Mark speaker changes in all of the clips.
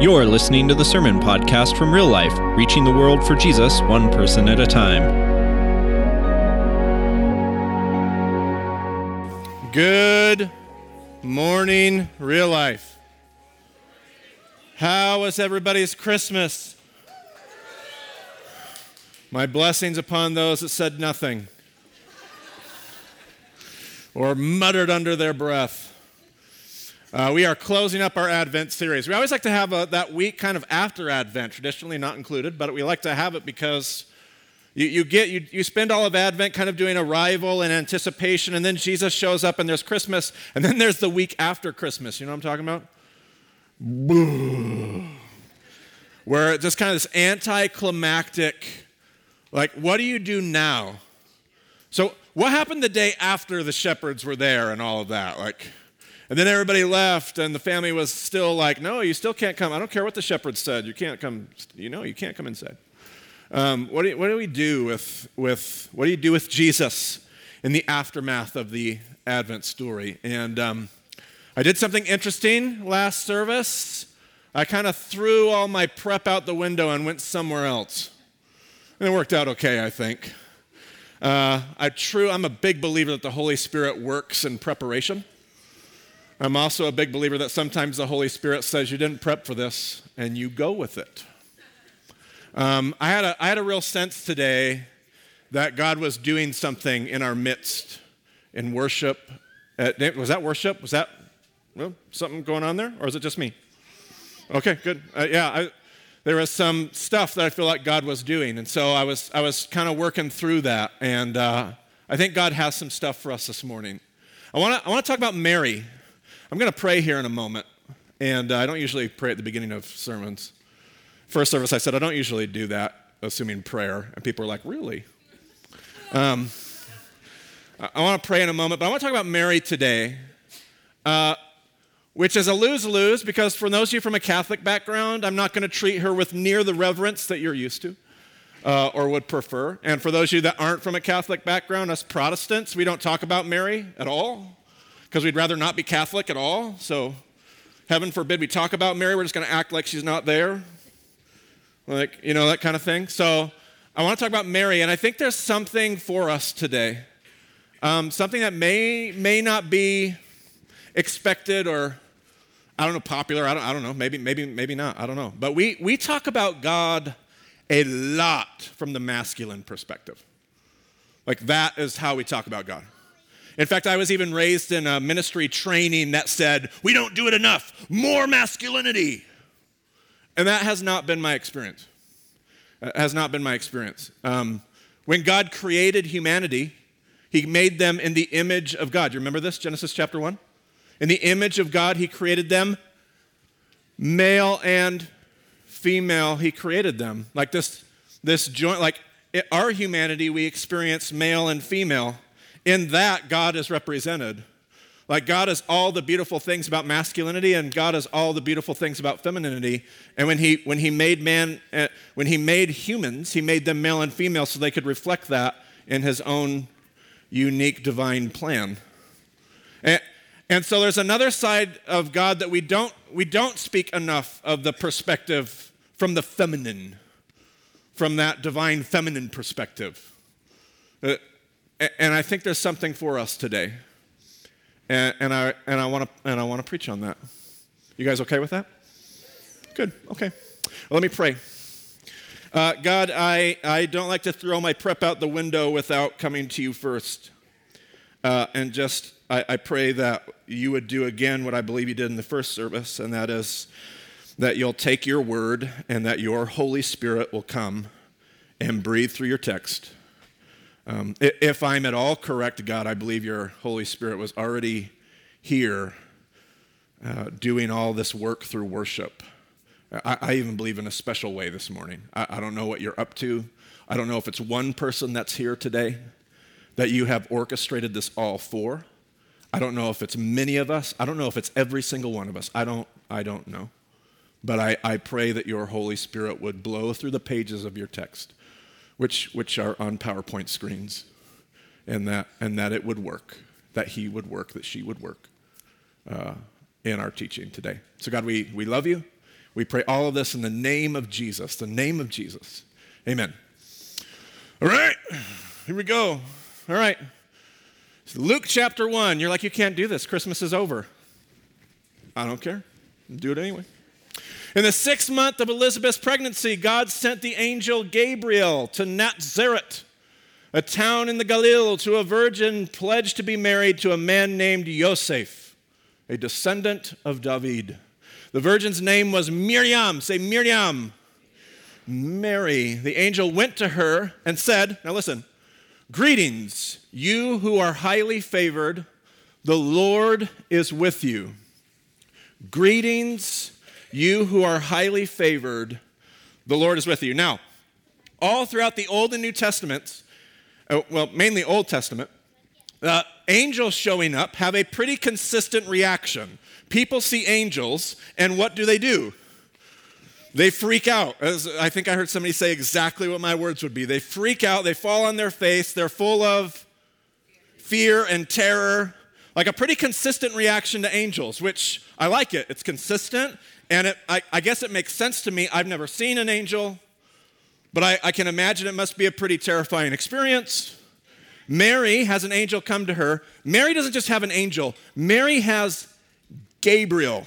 Speaker 1: You're listening to the Sermon Podcast from Real Life, reaching the world for Jesus one person at a time.
Speaker 2: Good morning, Real Life. How was everybody's Christmas? My blessings upon those that said nothing or muttered under their breath. Uh, we are closing up our Advent series. We always like to have a, that week kind of after Advent, traditionally not included, but we like to have it because you, you get you, you spend all of Advent kind of doing arrival and anticipation, and then Jesus shows up, and there's Christmas, and then there's the week after Christmas. You know what I'm talking about? Where it's just kind of this anticlimactic, like, what do you do now? So, what happened the day after the shepherds were there and all of that? Like, and then everybody left, and the family was still like, No, you still can't come. I don't care what the shepherds said. You can't come. You know, you can't come inside. Um, what, do, what do we do with, with, what do you do with Jesus in the aftermath of the Advent story? And um, I did something interesting last service. I kind of threw all my prep out the window and went somewhere else. And it worked out okay, I think. Uh, I true, I'm a big believer that the Holy Spirit works in preparation. I'm also a big believer that sometimes the Holy Spirit says you didn't prep for this and you go with it. Um, I, had a, I had a real sense today that God was doing something in our midst in worship. At, was that worship? Was that well, something going on there? Or is it just me? Okay, good. Uh, yeah, I, there was some stuff that I feel like God was doing. And so I was, I was kind of working through that. And uh, I think God has some stuff for us this morning. I want to I wanna talk about Mary. I'm going to pray here in a moment, and uh, I don't usually pray at the beginning of sermons. First service, I said I don't usually do that, assuming prayer, and people are like, "Really?" Um, I, I want to pray in a moment, but I want to talk about Mary today, uh, which is a lose-lose because for those of you from a Catholic background, I'm not going to treat her with near the reverence that you're used to. Uh, or would prefer. And for those of you that aren't from a Catholic background, us Protestants, we don't talk about Mary at all because we'd rather not be Catholic at all. So, heaven forbid we talk about Mary. We're just going to act like she's not there. Like, you know, that kind of thing. So, I want to talk about Mary, and I think there's something for us today. Um, something that may, may not be expected or, I don't know, popular. I don't, I don't know. Maybe, maybe, maybe not. I don't know. But we, we talk about God a lot from the masculine perspective. Like, that is how we talk about God. In fact, I was even raised in a ministry training that said, we don't do it enough, more masculinity. And that has not been my experience. It has not been my experience. Um, when God created humanity, he made them in the image of God. You remember this, Genesis chapter 1? In the image of God, he created them, male and female, he created them. Like this, this joint, like our humanity, we experience male and female in that, God is represented. Like God is all the beautiful things about masculinity, and God is all the beautiful things about femininity. And when He when He made man, uh, when He made humans, He made them male and female, so they could reflect that in His own unique divine plan. And, and so there's another side of God that we don't we don't speak enough of the perspective from the feminine, from that divine feminine perspective. And I think there's something for us today. And, and I, and I want to preach on that. You guys okay with that? Good. Okay. Well, let me pray. Uh, God, I, I don't like to throw my prep out the window without coming to you first. Uh, and just, I, I pray that you would do again what I believe you did in the first service, and that is that you'll take your word and that your Holy Spirit will come and breathe through your text um, if I'm at all correct, God, I believe your Holy Spirit was already here uh, doing all this work through worship. I, I, even believe in a special way this morning. I, I don't know what you're up to. I don't know if it's one person that's here today that you have orchestrated this all for. I don't know if it's many of us. I don't know if it's every single one of us. I don't, I don't know. But I, I pray that your Holy Spirit would blow through the pages of your text which, which are on PowerPoint screens, and that, and that it would work, that he would work, that she would work uh, in our teaching today. So, God, we, we love you. We pray all of this in the name of Jesus, the name of Jesus. Amen. All right, here we go. All right. Luke chapter 1. You're like, you can't do this. Christmas is over. I don't care. Do it anyway. In the sixth month of Elizabeth's pregnancy, God sent the angel Gabriel to Nazareth, a town in the Galilee, to a virgin pledged to be married to a man named Yosef, a descendant of David. The virgin's name was Miriam. Say Miriam. Mary. The angel went to her and said, Now listen, greetings, you who are highly favored, the Lord is with you. Greetings, you who are highly favored, the Lord is with you. Now, all throughout the Old and New Testaments, uh, well, mainly Old Testament, uh, angels showing up have a pretty consistent reaction. People see angels, and what do they do? They freak out. As I think I heard somebody say exactly what my words would be. They freak out, they fall on their face, they're full of fear and terror. Like a pretty consistent reaction to angels, which I like it. It's consistent, and it, I, I guess it makes sense to me. I've never seen an angel, but I, I can imagine it must be a pretty terrifying experience. Mary has an angel come to her. Mary doesn't just have an angel, Mary has Gabriel.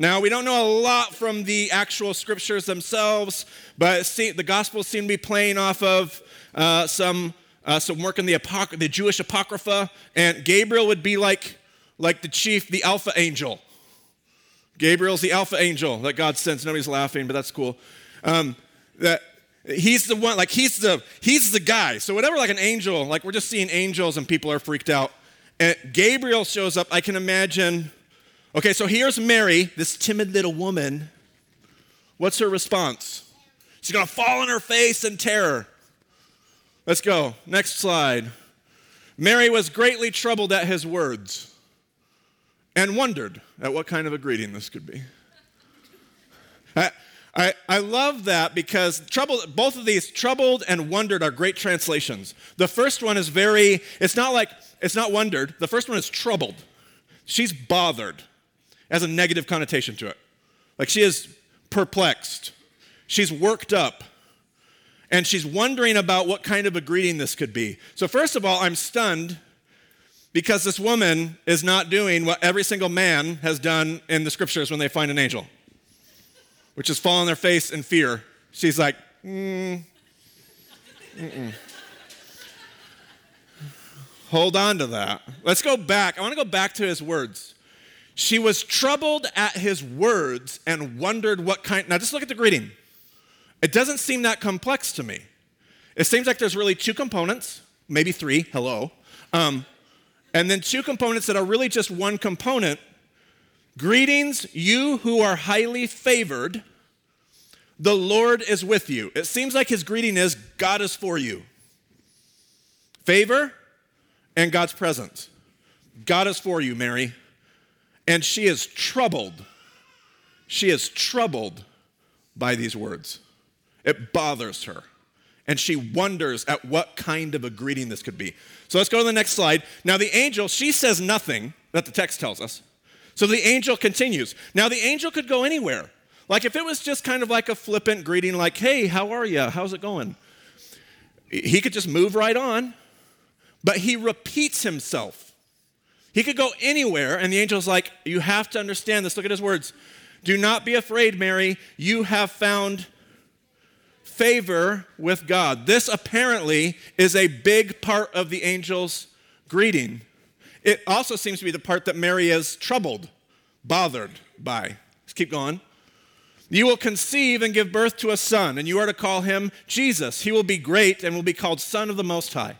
Speaker 2: Now, we don't know a lot from the actual scriptures themselves, but the Gospels seem to be playing off of uh, some, uh, some work in the, apoc- the Jewish Apocrypha, and Gabriel would be like, like the chief, the alpha angel. Gabriel's the alpha angel that God sends. Nobody's laughing, but that's cool. Um, that he's the one, like he's the he's the guy. So whatever, like an angel, like we're just seeing angels and people are freaked out. And Gabriel shows up. I can imagine Okay, so here's Mary, this timid little woman. What's her response? She's gonna fall on her face in terror. Let's go. Next slide. Mary was greatly troubled at his words and wondered at what kind of a greeting this could be. I, I, I love that because troubled, both of these, troubled and wondered, are great translations. The first one is very, it's not like, it's not wondered. The first one is troubled. She's bothered has a negative connotation to it. Like she is perplexed, she's worked up, and she's wondering about what kind of a greeting this could be. So, first of all, I'm stunned because this woman is not doing what every single man has done in the scriptures when they find an angel, which is fall on their face in fear. She's like, mm. Hold on to that. Let's go back. I want to go back to his words. She was troubled at his words and wondered what kind. Now, just look at the greeting. It doesn't seem that complex to me. It seems like there's really two components, maybe three, hello, um, and then two components that are really just one component. Greetings, you who are highly favored, the Lord is with you. It seems like his greeting is God is for you. Favor and God's presence. God is for you, Mary. And she is troubled. She is troubled by these words. It bothers her. And she wonders at what kind of a greeting this could be. So let's go to the next slide. Now, the angel, she says nothing that the text tells us. So the angel continues. Now, the angel could go anywhere. Like if it was just kind of like a flippant greeting, like, hey, how are you? How's it going? He could just move right on. But he repeats himself. He could go anywhere, and the angel's like, You have to understand this. Look at his words. Do not be afraid, Mary. You have found favor with God. This apparently is a big part of the angel's greeting. It also seems to be the part that Mary is troubled, bothered by. Let's keep going. You will conceive and give birth to a son, and you are to call him Jesus. He will be great and will be called Son of the Most High.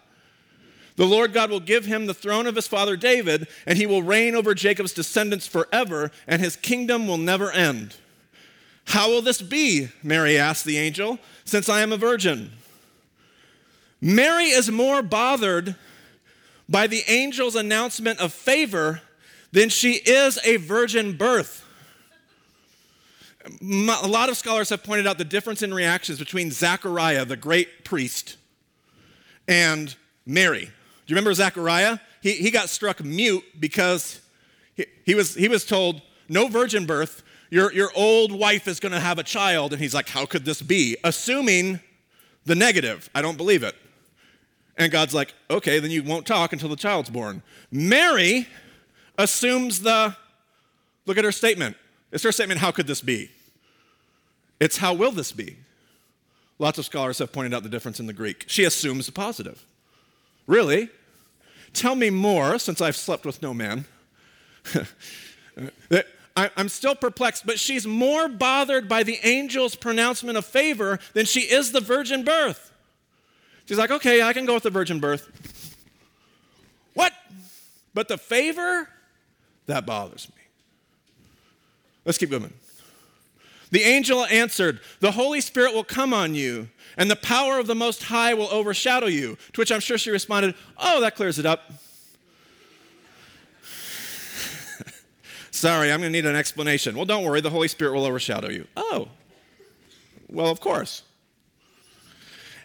Speaker 2: The Lord God will give him the throne of his father David, and he will reign over Jacob's descendants forever, and his kingdom will never end. How will this be? Mary asked the angel, since I am a virgin. Mary is more bothered by the angel's announcement of favor than she is a virgin birth. A lot of scholars have pointed out the difference in reactions between Zechariah, the great priest, and Mary. Do you remember Zechariah? He, he got struck mute because he, he, was, he was told, no virgin birth, your, your old wife is going to have a child. And he's like, How could this be? Assuming the negative. I don't believe it. And God's like, Okay, then you won't talk until the child's born. Mary assumes the, look at her statement. It's her statement, How could this be? It's how will this be? Lots of scholars have pointed out the difference in the Greek. She assumes the positive. Really? Tell me more, since I've slept with no man. I'm still perplexed, but she's more bothered by the angel's pronouncement of favor than she is the virgin birth. She's like, okay, I can go with the virgin birth. What? But the favor? That bothers me. Let's keep going. The angel answered, The Holy Spirit will come on you, and the power of the Most High will overshadow you. To which I'm sure she responded, Oh, that clears it up. Sorry, I'm going to need an explanation. Well, don't worry, the Holy Spirit will overshadow you. Oh, well, of course.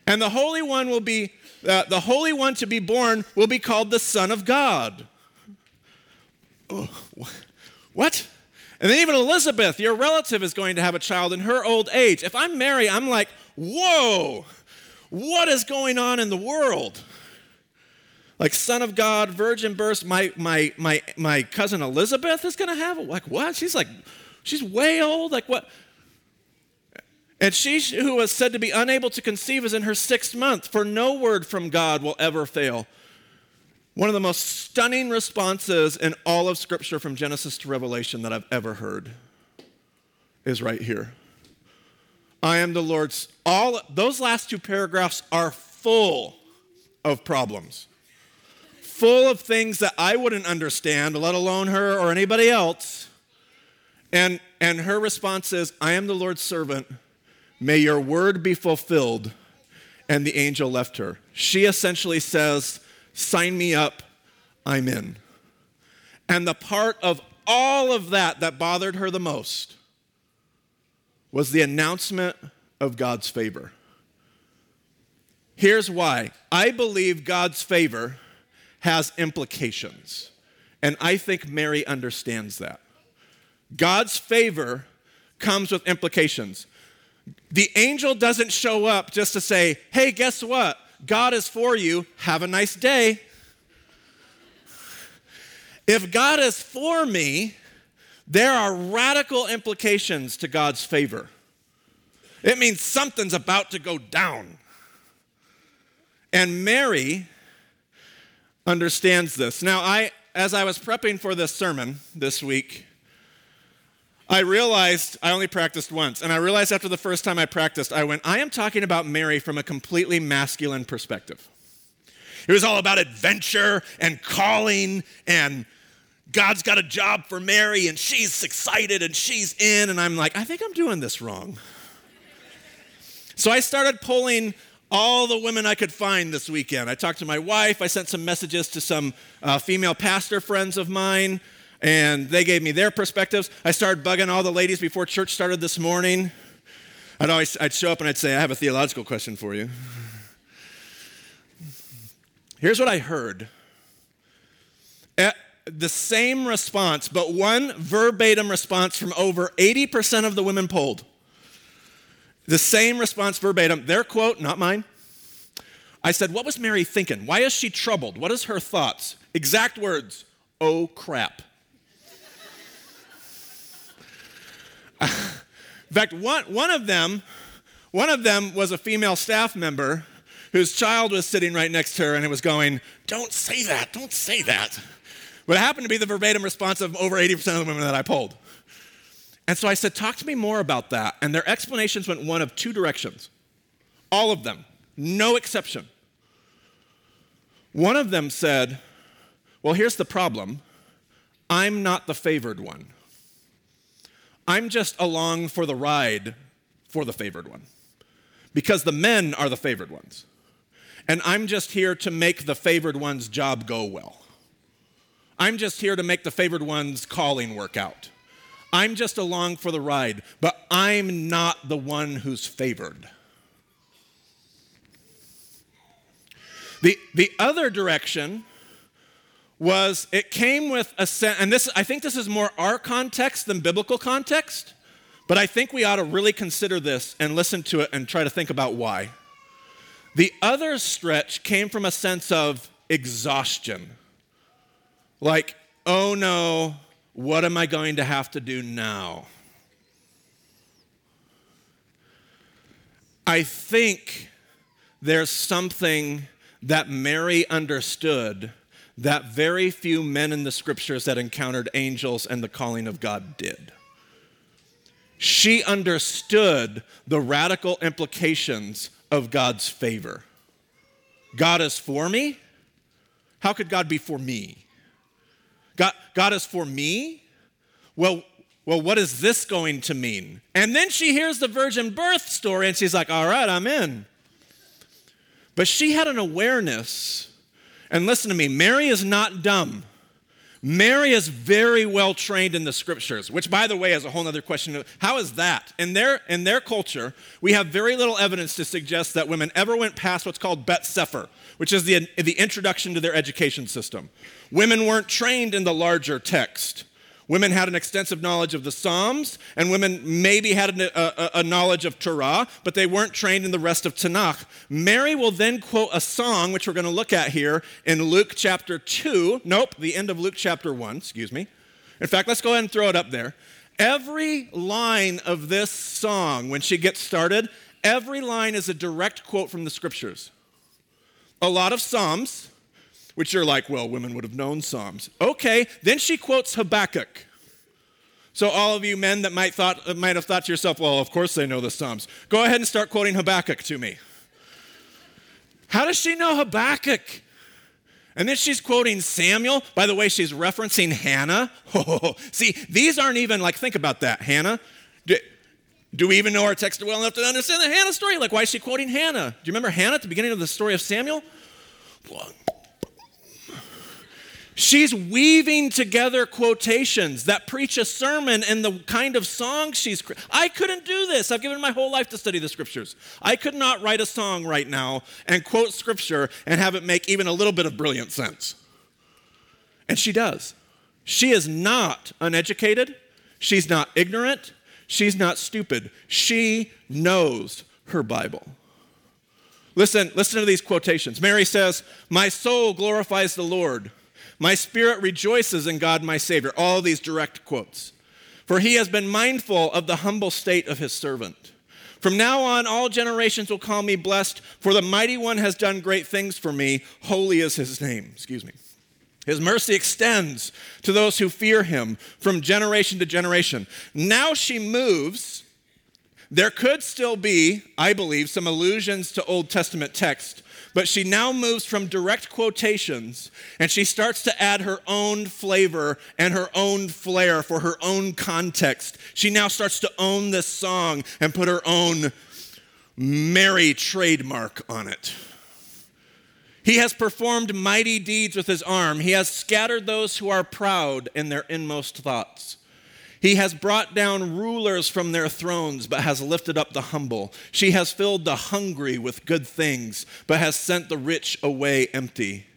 Speaker 2: And the Holy One will be, uh, the Holy One to be born will be called the Son of God. Oh, what? And then even Elizabeth, your relative, is going to have a child in her old age. If I'm Mary, I'm like, whoa, what is going on in the world? Like, son of God, virgin birth, my, my, my, my cousin Elizabeth is going to have it? Like, what? She's like, she's way old. Like, what? And she who was said to be unable to conceive is in her sixth month, for no word from God will ever fail. One of the most stunning responses in all of Scripture from Genesis to Revelation that I've ever heard is right here. I am the Lord's. All those last two paragraphs are full of problems, full of things that I wouldn't understand, let alone her or anybody else. And, and her response is, I am the Lord's servant. May your word be fulfilled. And the angel left her. She essentially says, sign me up, I'm in. And the part of all of that that bothered her the most was the announcement of God's favor. Here's why I believe God's favor has implications, and I think Mary understands that. God's favor comes with implications. The angel doesn't show up just to say, hey, guess what? God is for you. Have a nice day. If God is for me, there are radical implications to God's favor. It means something's about to go down. And Mary understands this. Now, I as I was prepping for this sermon this week, I realized I only practiced once, and I realized after the first time I practiced, I went, I am talking about Mary from a completely masculine perspective. It was all about adventure and calling, and God's got a job for Mary, and she's excited and she's in, and I'm like, I think I'm doing this wrong. so I started pulling all the women I could find this weekend. I talked to my wife, I sent some messages to some uh, female pastor friends of mine and they gave me their perspectives. I started bugging all the ladies before church started this morning. I'd always I'd show up and I'd say, I have a theological question for you. Here's what I heard. At the same response, but one verbatim response from over 80% of the women polled. The same response verbatim, their quote, not mine. I said, What was Mary thinking? Why is she troubled? What is her thoughts? Exact words, oh crap. In fact, one, one of them, one of them was a female staff member whose child was sitting right next to her and it was going, Don't say that, don't say that. But it happened to be the verbatim response of over 80% of the women that I polled. And so I said, Talk to me more about that. And their explanations went one of two directions. All of them, no exception. One of them said, Well, here's the problem I'm not the favored one. I'm just along for the ride for the favored one because the men are the favored ones. And I'm just here to make the favored one's job go well. I'm just here to make the favored one's calling work out. I'm just along for the ride, but I'm not the one who's favored. The, the other direction was it came with a sense, and this I think this is more our context than biblical context, but I think we ought to really consider this and listen to it and try to think about why. The other stretch came from a sense of exhaustion. Like, oh no, what am I going to have to do now? I think there's something that Mary understood that very few men in the scriptures that encountered angels and the calling of God did. She understood the radical implications of God's favor. God is for me. How could God be for me? God, God is for me? Well, well, what is this going to mean? And then she hears the virgin birth story and she's like, all right, I'm in. But she had an awareness, and listen to me, Mary is not dumb. Mary is very well trained in the scriptures, which, by the way, is a whole other question. How is that? In their, in their culture, we have very little evidence to suggest that women ever went past what's called Bet Sefer, which is the, the introduction to their education system. Women weren't trained in the larger text. Women had an extensive knowledge of the Psalms, and women maybe had a, a, a, knowledge of Torah, but they weren't trained in the rest of Tanakh. Mary will then quote a song, which we're going to look at here in Luke chapter 2. Nope, the end of Luke chapter 1, excuse me. In fact, let's go ahead and throw it up there. Every line of this song, when she gets started, every line is a direct quote from the scriptures. A lot of Psalms, which you're like, well, women would have known Psalms. Okay, then she quotes Habakkuk. So all of you men that might, thought, might have thought to yourself, well, of course they know the Psalms. Go ahead and start quoting Habakkuk to me. How does she know Habakkuk? And then she's quoting Samuel. By the way, she's referencing Hannah. See, these aren't even like, think about that. Hannah. Do, do we even know our text well enough to understand the Hannah story? Like, why is she quoting Hannah? Do you remember Hannah at the beginning of the story of Samuel? She's weaving together quotations that preach a sermon and the kind of song she's. I couldn't do this. I've given my whole life to study the scriptures. I could not write a song right now and quote scripture and have it make even a little bit of brilliant sense. And she does. She is not uneducated. She's not ignorant. She's not stupid. She knows her Bible. Listen, listen to these quotations. Mary says, My soul glorifies the Lord. My spirit rejoices in God my Savior. All these direct quotes. For he has been mindful of the humble state of his servant. From now on, all generations will call me blessed, for the mighty one has done great things for me. Holy is his name. Excuse me. His mercy extends to those who fear him from generation to generation. Now she moves. There could still be, I believe, some allusions to Old Testament text but she now moves from direct quotations and she starts to add her own flavor and her own flair for her own context. She now starts to own this song and put her own Mary trademark on it. He has performed mighty deeds with his arm. He has scattered those who are proud in their inmost thoughts. He has brought down rulers from their thrones, but has lifted up the humble. She has filled the hungry with good things, but has sent the rich away empty.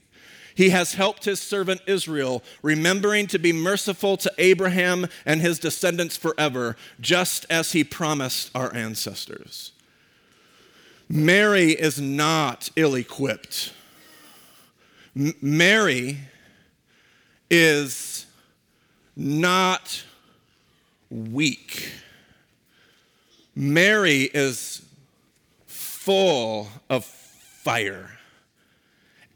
Speaker 2: He has helped his servant Israel, remembering to be merciful to Abraham and his descendants forever, just as he promised our ancestors. Mary is not ill equipped. M- Mary is not weak. Mary is full of fire.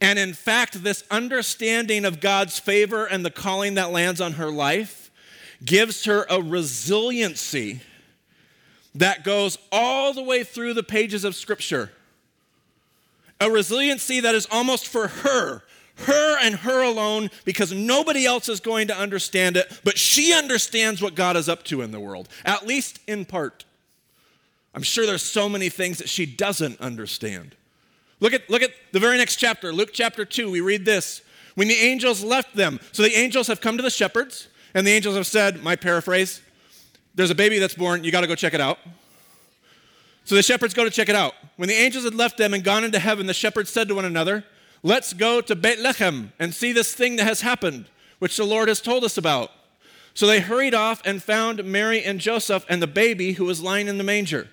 Speaker 2: And in fact, this understanding of God's favor and the calling that lands on her life gives her a resiliency that goes all the way through the pages of Scripture. A resiliency that is almost for her her and her alone because nobody else is going to understand it, but she understands what God is up to in the world, at least in part. I'm sure there's so many things that she doesn't understand. Look at, look at the very next chapter, Luke chapter 2. We read this. When the angels left them, so the angels have come to the shepherds, and the angels have said, my paraphrase, there's a baby that's born, you got to go check it out. So the shepherds go to check it out. When the angels had left them and gone into heaven, the shepherds said to one another, Let's go to Bethlehem and see this thing that has happened, which the Lord has told us about. So they hurried off and found Mary and Joseph and the baby who was lying in the manger.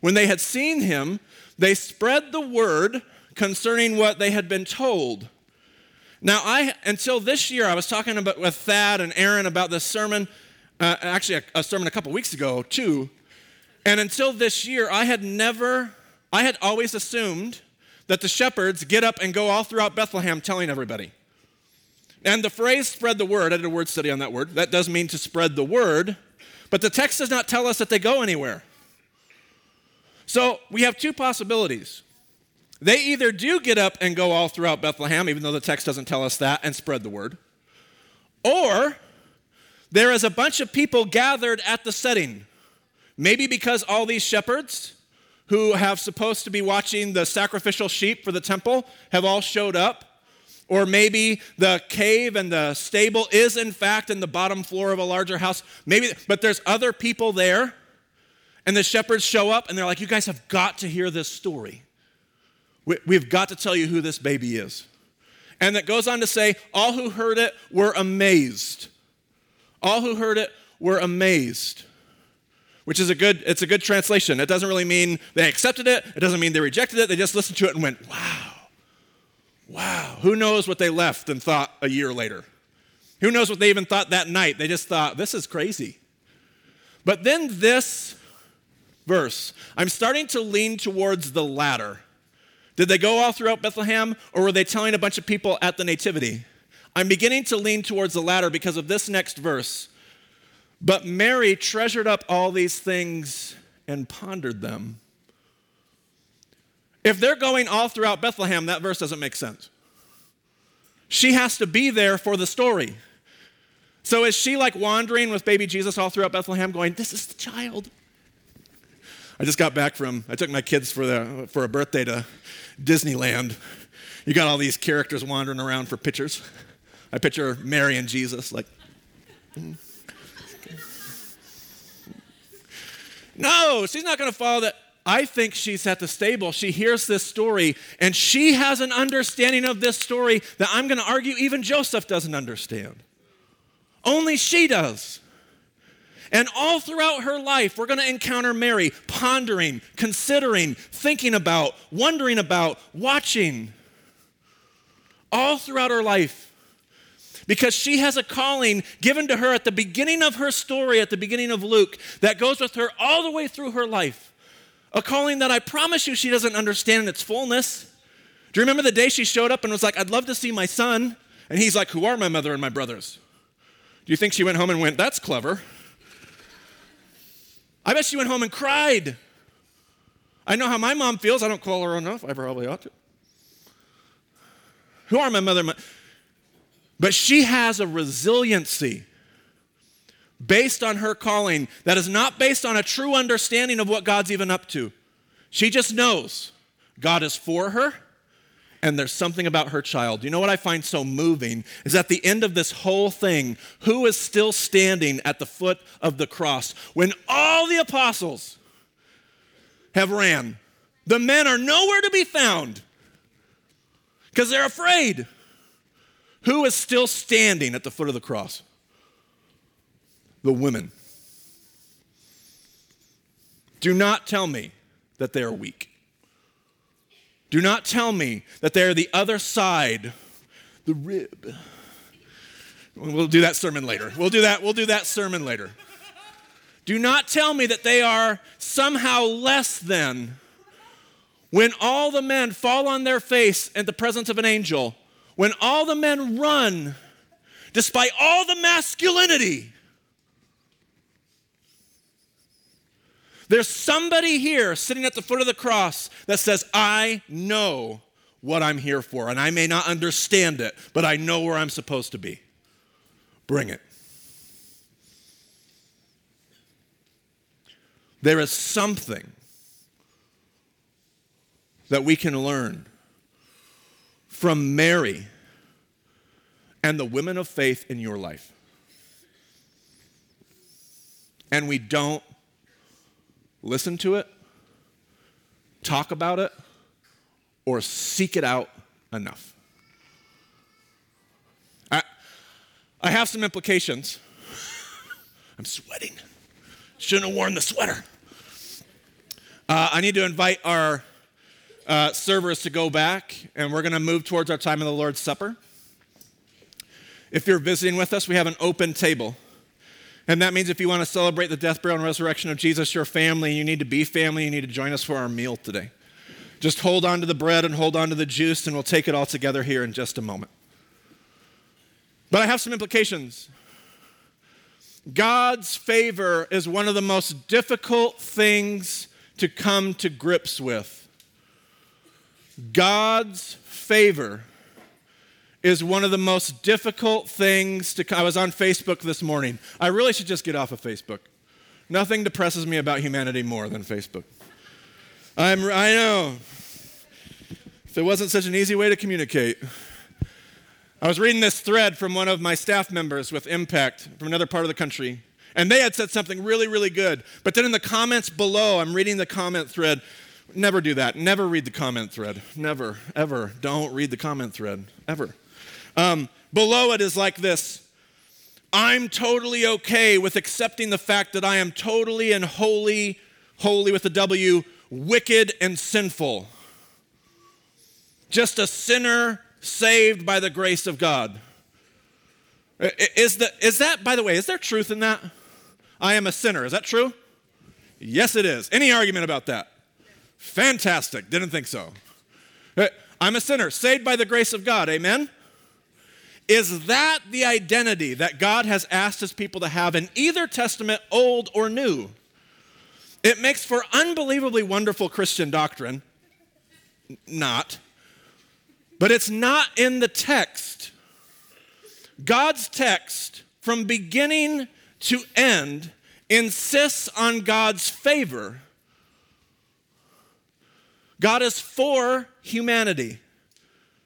Speaker 2: When they had seen him, they spread the word concerning what they had been told. Now, I until this year, I was talking about with Thad and Aaron about this sermon, uh, actually a, a sermon a couple weeks ago too. And until this year, I had never, I had always assumed that the shepherds get up and go all throughout Bethlehem telling everybody. And the phrase spread the word, I did a word study on that word. That does mean to spread the word, but the text does not tell us that they go anywhere. So we have two possibilities. They either do get up and go all throughout Bethlehem, even though the text doesn't tell us that, and spread the word, or there is a bunch of people gathered at the setting. Maybe because all these shepherds who have supposed to be watching the sacrificial sheep for the temple have all showed up. Or maybe the cave and the stable is in fact in the bottom floor of a larger house. Maybe, but there's other people there. And the shepherds show up and they're like, You guys have got to hear this story. We, have got to tell you who this baby is. And it goes on to say, All who heard it were amazed. All who heard it were amazed which is a good it's a good translation. It doesn't really mean they accepted it. It doesn't mean they rejected it. They just listened to it and went wow. Wow. Who knows what they left and thought a year later? Who knows what they even thought that night? They just thought this is crazy. But then this verse i'm starting to lean towards the latter. Did they go all throughout bethlehem or were they telling a bunch of people at the nativity? I'm beginning to lean towards the latter because of this next verse but Mary treasured up all these things and pondered them. If they're going all throughout Bethlehem, that verse doesn't make sense. She has to be there for the story. So is she like wandering with baby Jesus all throughout Bethlehem going, This is the child? I just got back from, I took my kids for, the, for a birthday to Disneyland. You got all these characters wandering around for pictures. I picture Mary and Jesus, like, mm. No, she's not going to follow that. I think she's at the stable. She hears this story, and she has an understanding of this story that I'm going to argue even Joseph doesn't understand. Only she does. And all throughout her life, we're going to encounter Mary pondering, considering, thinking about, wondering about, watching. All throughout her life because she has a calling given to her at the beginning of her story, at the beginning of Luke, that goes with her all the way through her life. A calling that I promise you she doesn't understand in its fullness. Do you remember the day she showed up and was like, I'd love to see my son? And he's like, Who are my mother and my brothers? Do you think she went home and went, That's clever? I bet she went home and cried. I know how my mom feels. I don't call her enough. I probably ought to. Who are my mother? My... But she has a resiliency based on her calling that is not based on a true understanding of what God's even up to. She just knows God is for her and there's something about her child. You know what I find so moving is at the end of this whole thing, who is still standing at the foot of the cross when all the apostles have ran? The men are nowhere to be found because they're afraid. Who is still standing at the foot of the cross? The women. Do not tell me that they are weak. Do not tell me that they are the other side, the rib. We'll do that sermon later. We'll do that, we'll do that sermon later. Do not tell me that they are somehow less than when all the men fall on their face in the presence of an angel when all the men run, despite all the masculinity, there's somebody here sitting at the foot of the cross that says, I know what I'm here for, and I may not understand it, but I know where I'm supposed to be. Bring it. There is something that we can learn from Mary and the women of faith in your life. And we don't listen to it, talk about it, or seek it out enough. I, I have some implications. I'm sweating. Shouldn't have worn the sweater. Uh, I need to invite our uh, servers to go back, and we're going to move towards our time of the Lord's Supper. If you're visiting with us, we have an open table. And that means if you want to celebrate the death, burial, and resurrection of Jesus, your family, you need to be family, you need to join us for our meal today. Just hold on to the bread and hold on to the juice, and we'll take it all together here in just a moment. But I have some implications. God's favor is one of the most difficult things to come to grips with. God's favor is one of the most difficult things to. I was on Facebook this morning. I really should just get off of Facebook. Nothing depresses me about humanity more than Facebook. I'm, I know. If it wasn't such an easy way to communicate. I was reading this thread from one of my staff members with Impact from another part of the country, and they had said something really, really good. But then in the comments below, I'm reading the comment thread. Never do that. Never read the comment thread. Never, ever. Don't read the comment thread. Ever. Um, below it is like this I'm totally okay with accepting the fact that I am totally and wholly, holy with a W, wicked and sinful. Just a sinner saved by the grace of God. Is, the, is that, by the way, is there truth in that? I am a sinner. Is that true? Yes, it is. Any argument about that? Fantastic. Didn't think so. I'm a sinner, saved by the grace of God. Amen? Is that the identity that God has asked his people to have in either testament, old or new? It makes for unbelievably wonderful Christian doctrine. Not. But it's not in the text. God's text, from beginning to end, insists on God's favor. God is for humanity.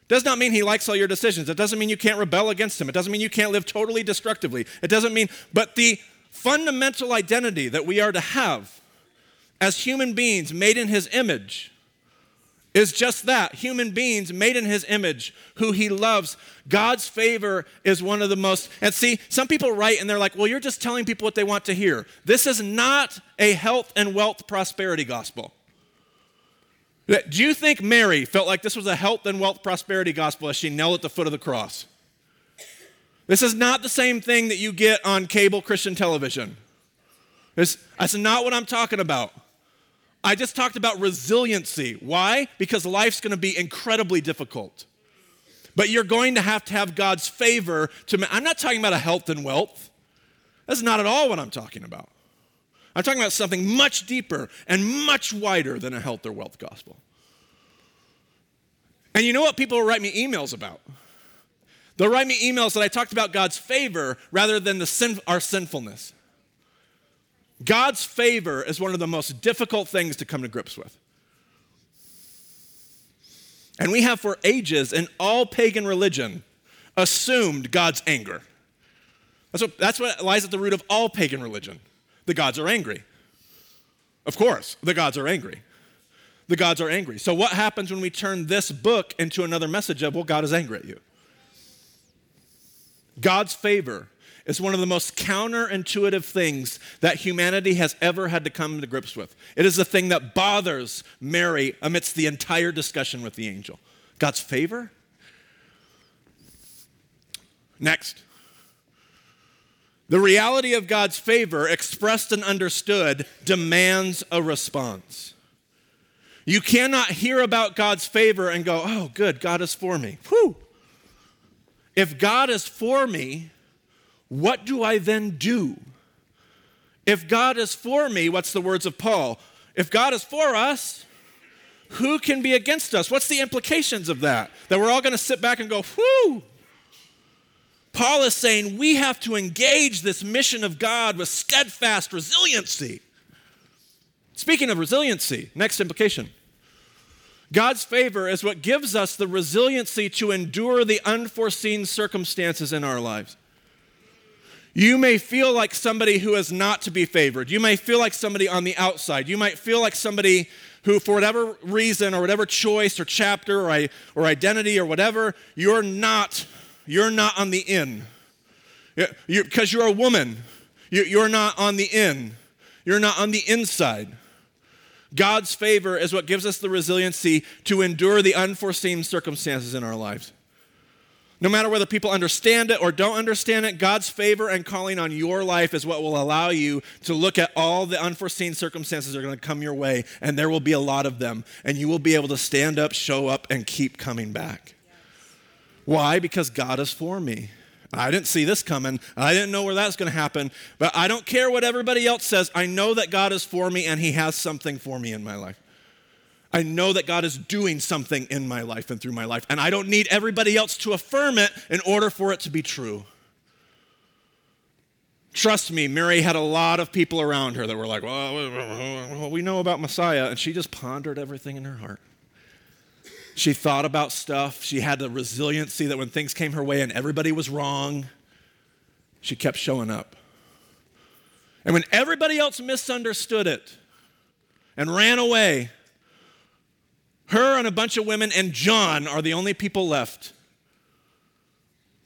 Speaker 2: Does not mean he likes all your decisions. It doesn't mean you can't rebel against him. It doesn't mean you can't live totally destructively. It doesn't mean, but the fundamental identity that we are to have as human beings made in his image is just that human beings made in his image who he loves god's favor is one of the most and see some people write and they're like well you're just telling people what they want to hear this is not a health and wealth prosperity gospel do you think Mary felt like this was a health and wealth prosperity gospel as she knelt at the foot of the cross? This is not the same thing that you get on cable Christian television. This, that's not what I'm talking about. I just talked about resiliency. Why? Because life's going to be incredibly difficult. But you're going to have to have God's favor to. I'm not talking about a health and wealth. That's not at all what I'm talking about. I'm talking about something much deeper and much wider than a health or wealth gospel. And you know what people write me emails about? They'll write me emails that I talked about God's favor rather than the sin, our sinfulness. God's favor is one of the most difficult things to come to grips with. And we have for ages in all pagan religion assumed God's anger. That's what, that's what lies at the root of all pagan religion the gods are angry. Of course, the gods are angry. The gods are angry. So, what happens when we turn this book into another message of, well, God is angry at you? God's favor is one of the most counterintuitive things that humanity has ever had to come to grips with. It is the thing that bothers Mary amidst the entire discussion with the angel. God's favor? Next. The reality of God's favor, expressed and understood, demands a response. You cannot hear about God's favor and go, oh, good, God is for me. Whew. If God is for me, what do I then do? If God is for me, what's the words of Paul? If God is for us, who can be against us? What's the implications of that? That we're all going to sit back and go, whew, Paul is saying we have to engage this mission of God with steadfast resiliency. Speaking of resiliency, next implication. God's favor is what gives us the resiliency to endure the unforeseen circumstances in our lives. You may feel like somebody who is not to be favored. You may feel like somebody on the outside. You might feel like somebody who, for whatever reason or whatever choice or chapter or, or identity or whatever, you're not you're not on the in. Because you're a woman. You're not on the in, you're not on the inside. God's favor is what gives us the resiliency to endure the unforeseen circumstances in our lives. No matter whether people understand it or don't understand it, God's favor and calling on your life is what will allow you to look at all the unforeseen circumstances that are going to come your way, and there will be a lot of them, and you will be able to stand up, show up, and keep coming back. Why? Because God is for me. I didn't see this coming. I didn't know where that's going to happen, but I don't care what everybody else says. I know that God is for me, and He has something for me in my life. I know that God is doing something in my life and through my life, and I don't need everybody else to affirm it in order for it to be true. Trust me, Mary had a lot of people around her that were like, well, we know about Messiah, and she just pondered everything in her heart. She thought about stuff. She had the resiliency that when things came her way and everybody was wrong, she kept showing up. And when everybody else misunderstood it and ran away, her and a bunch of women and John are the only people left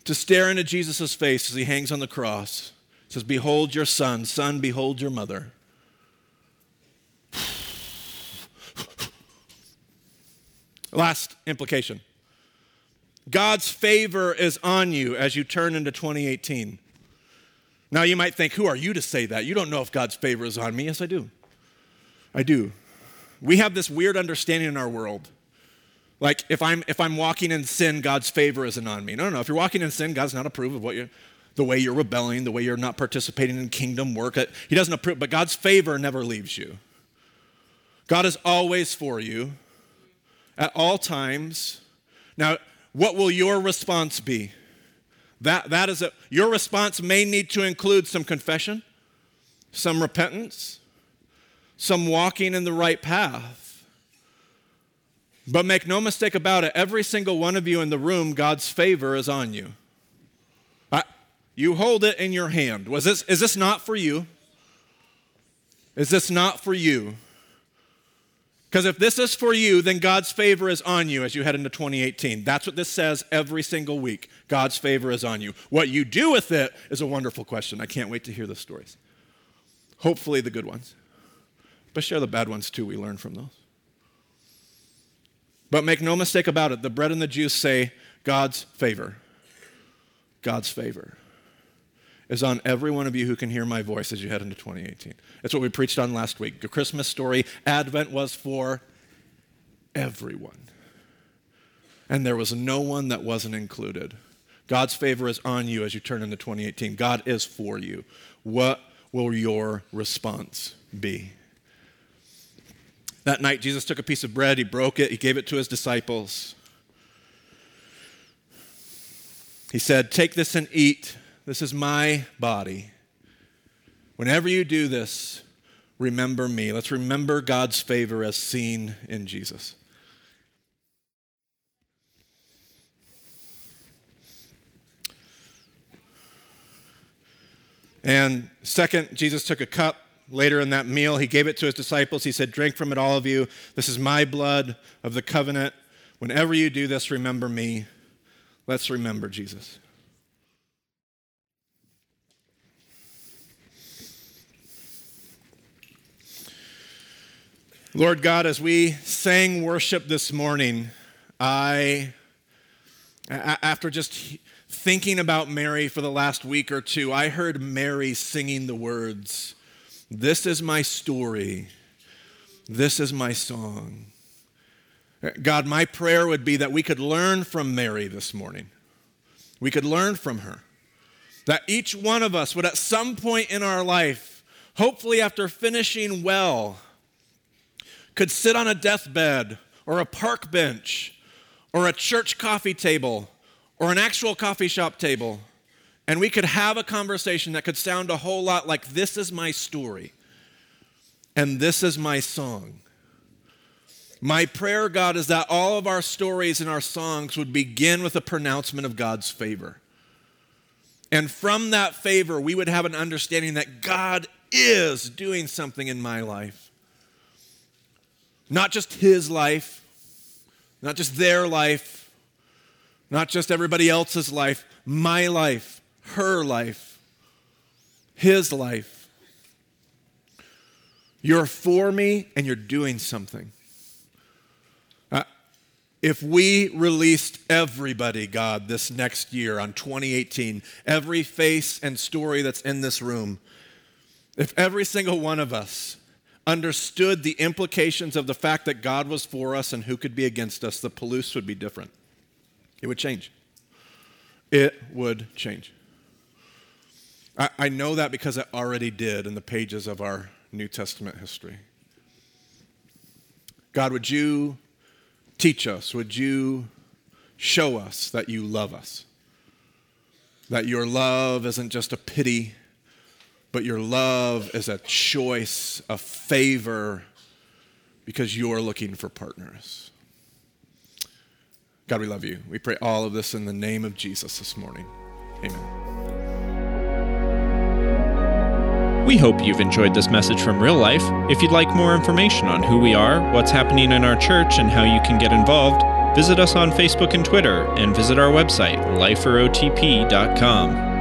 Speaker 2: to stare into Jesus' face as he hangs on the cross. It says, Behold your son, son, behold your mother. Last implication God's favor is on you as you turn into 2018. Now you might think, Who are you to say that? You don't know if God's favor is on me. Yes, I do. I do. We have this weird understanding in our world. Like if I'm if I'm walking in sin, God's favor isn't on me. No, no, no. If you're walking in sin, God's not approve of what you the way you're rebelling, the way you're not participating in kingdom work. Uh, he doesn't approve, but God's favor never leaves you. God is always for you at all times. Now, what will your response be? That, that is a, your response may need to include some confession, some repentance, some walking in the right path. But make no mistake about it, every single one of you in the room, God's favor is on you. I, you hold it in your hand. Was this, is this not for you? Is this not for you? Because if this is for you, then God's favor is on you as you head into 2018. That's what this says every single week. God's favor is on you. What you do with it is a wonderful question. I can't wait to hear the stories. Hopefully, the good ones. But share the bad ones too. We learn from those. But make no mistake about it, the bread and the juice say God's favor. God's favor is on every one of you who can hear my voice as you head into 2018. It's what we preached on last week. The Christmas story, Advent was for everyone. And there was no one that wasn't included. God's favor is on you as you turn into 2018. God is for you. What will your response be? That night, Jesus took a piece of bread, he broke it, he gave it to his disciples. He said, Take this and eat. This is my body. Whenever you do this, remember me. Let's remember God's favor as seen in Jesus. And second, Jesus took a cup later in that meal, he gave it to his disciples. He said, Drink from it, all of you. This is my blood of the covenant. Whenever you do this, remember me. Let's remember Jesus. Lord God, as we sang worship this morning, I, after just thinking about Mary for the last week or two, I heard Mary singing the words this is my story. This is my song. God, my prayer would be that we could learn from Mary this morning. We could learn from her. That each one of us would, at some point in our life, hopefully after finishing well, could sit on a deathbed or a park bench or a church coffee table or an actual coffee shop table and we could have a conversation that could sound a whole lot like this is my story and this is my song. My prayer, God, is that all of our stories and our songs would begin with a pronouncement of God's favor. And from that favor, we would have an understanding that God is doing something in my life. Not just his life, not just their life, not just everybody else's life, my life her life, his life. You're for me and you're doing something. Uh, if we released everybody, God, this next year on 2018, every face and story that's in this room, if every single one of us understood the implications of the fact that God was for us and who could be against us, the Palouse would be different. It would change. It would change. I, I know that because it already did in the pages of our New Testament history. God, would you teach us? Would you show us that you love us? That your love isn't just a pity but your love is a choice, a favor, because you're looking for partners. God, we love you. We pray all of this in the name of Jesus this morning. Amen.
Speaker 1: We hope you've enjoyed this message from real life. If you'd like more information on who we are, what's happening in our church, and how you can get involved, visit us on Facebook and Twitter and visit our website, liferotp.com.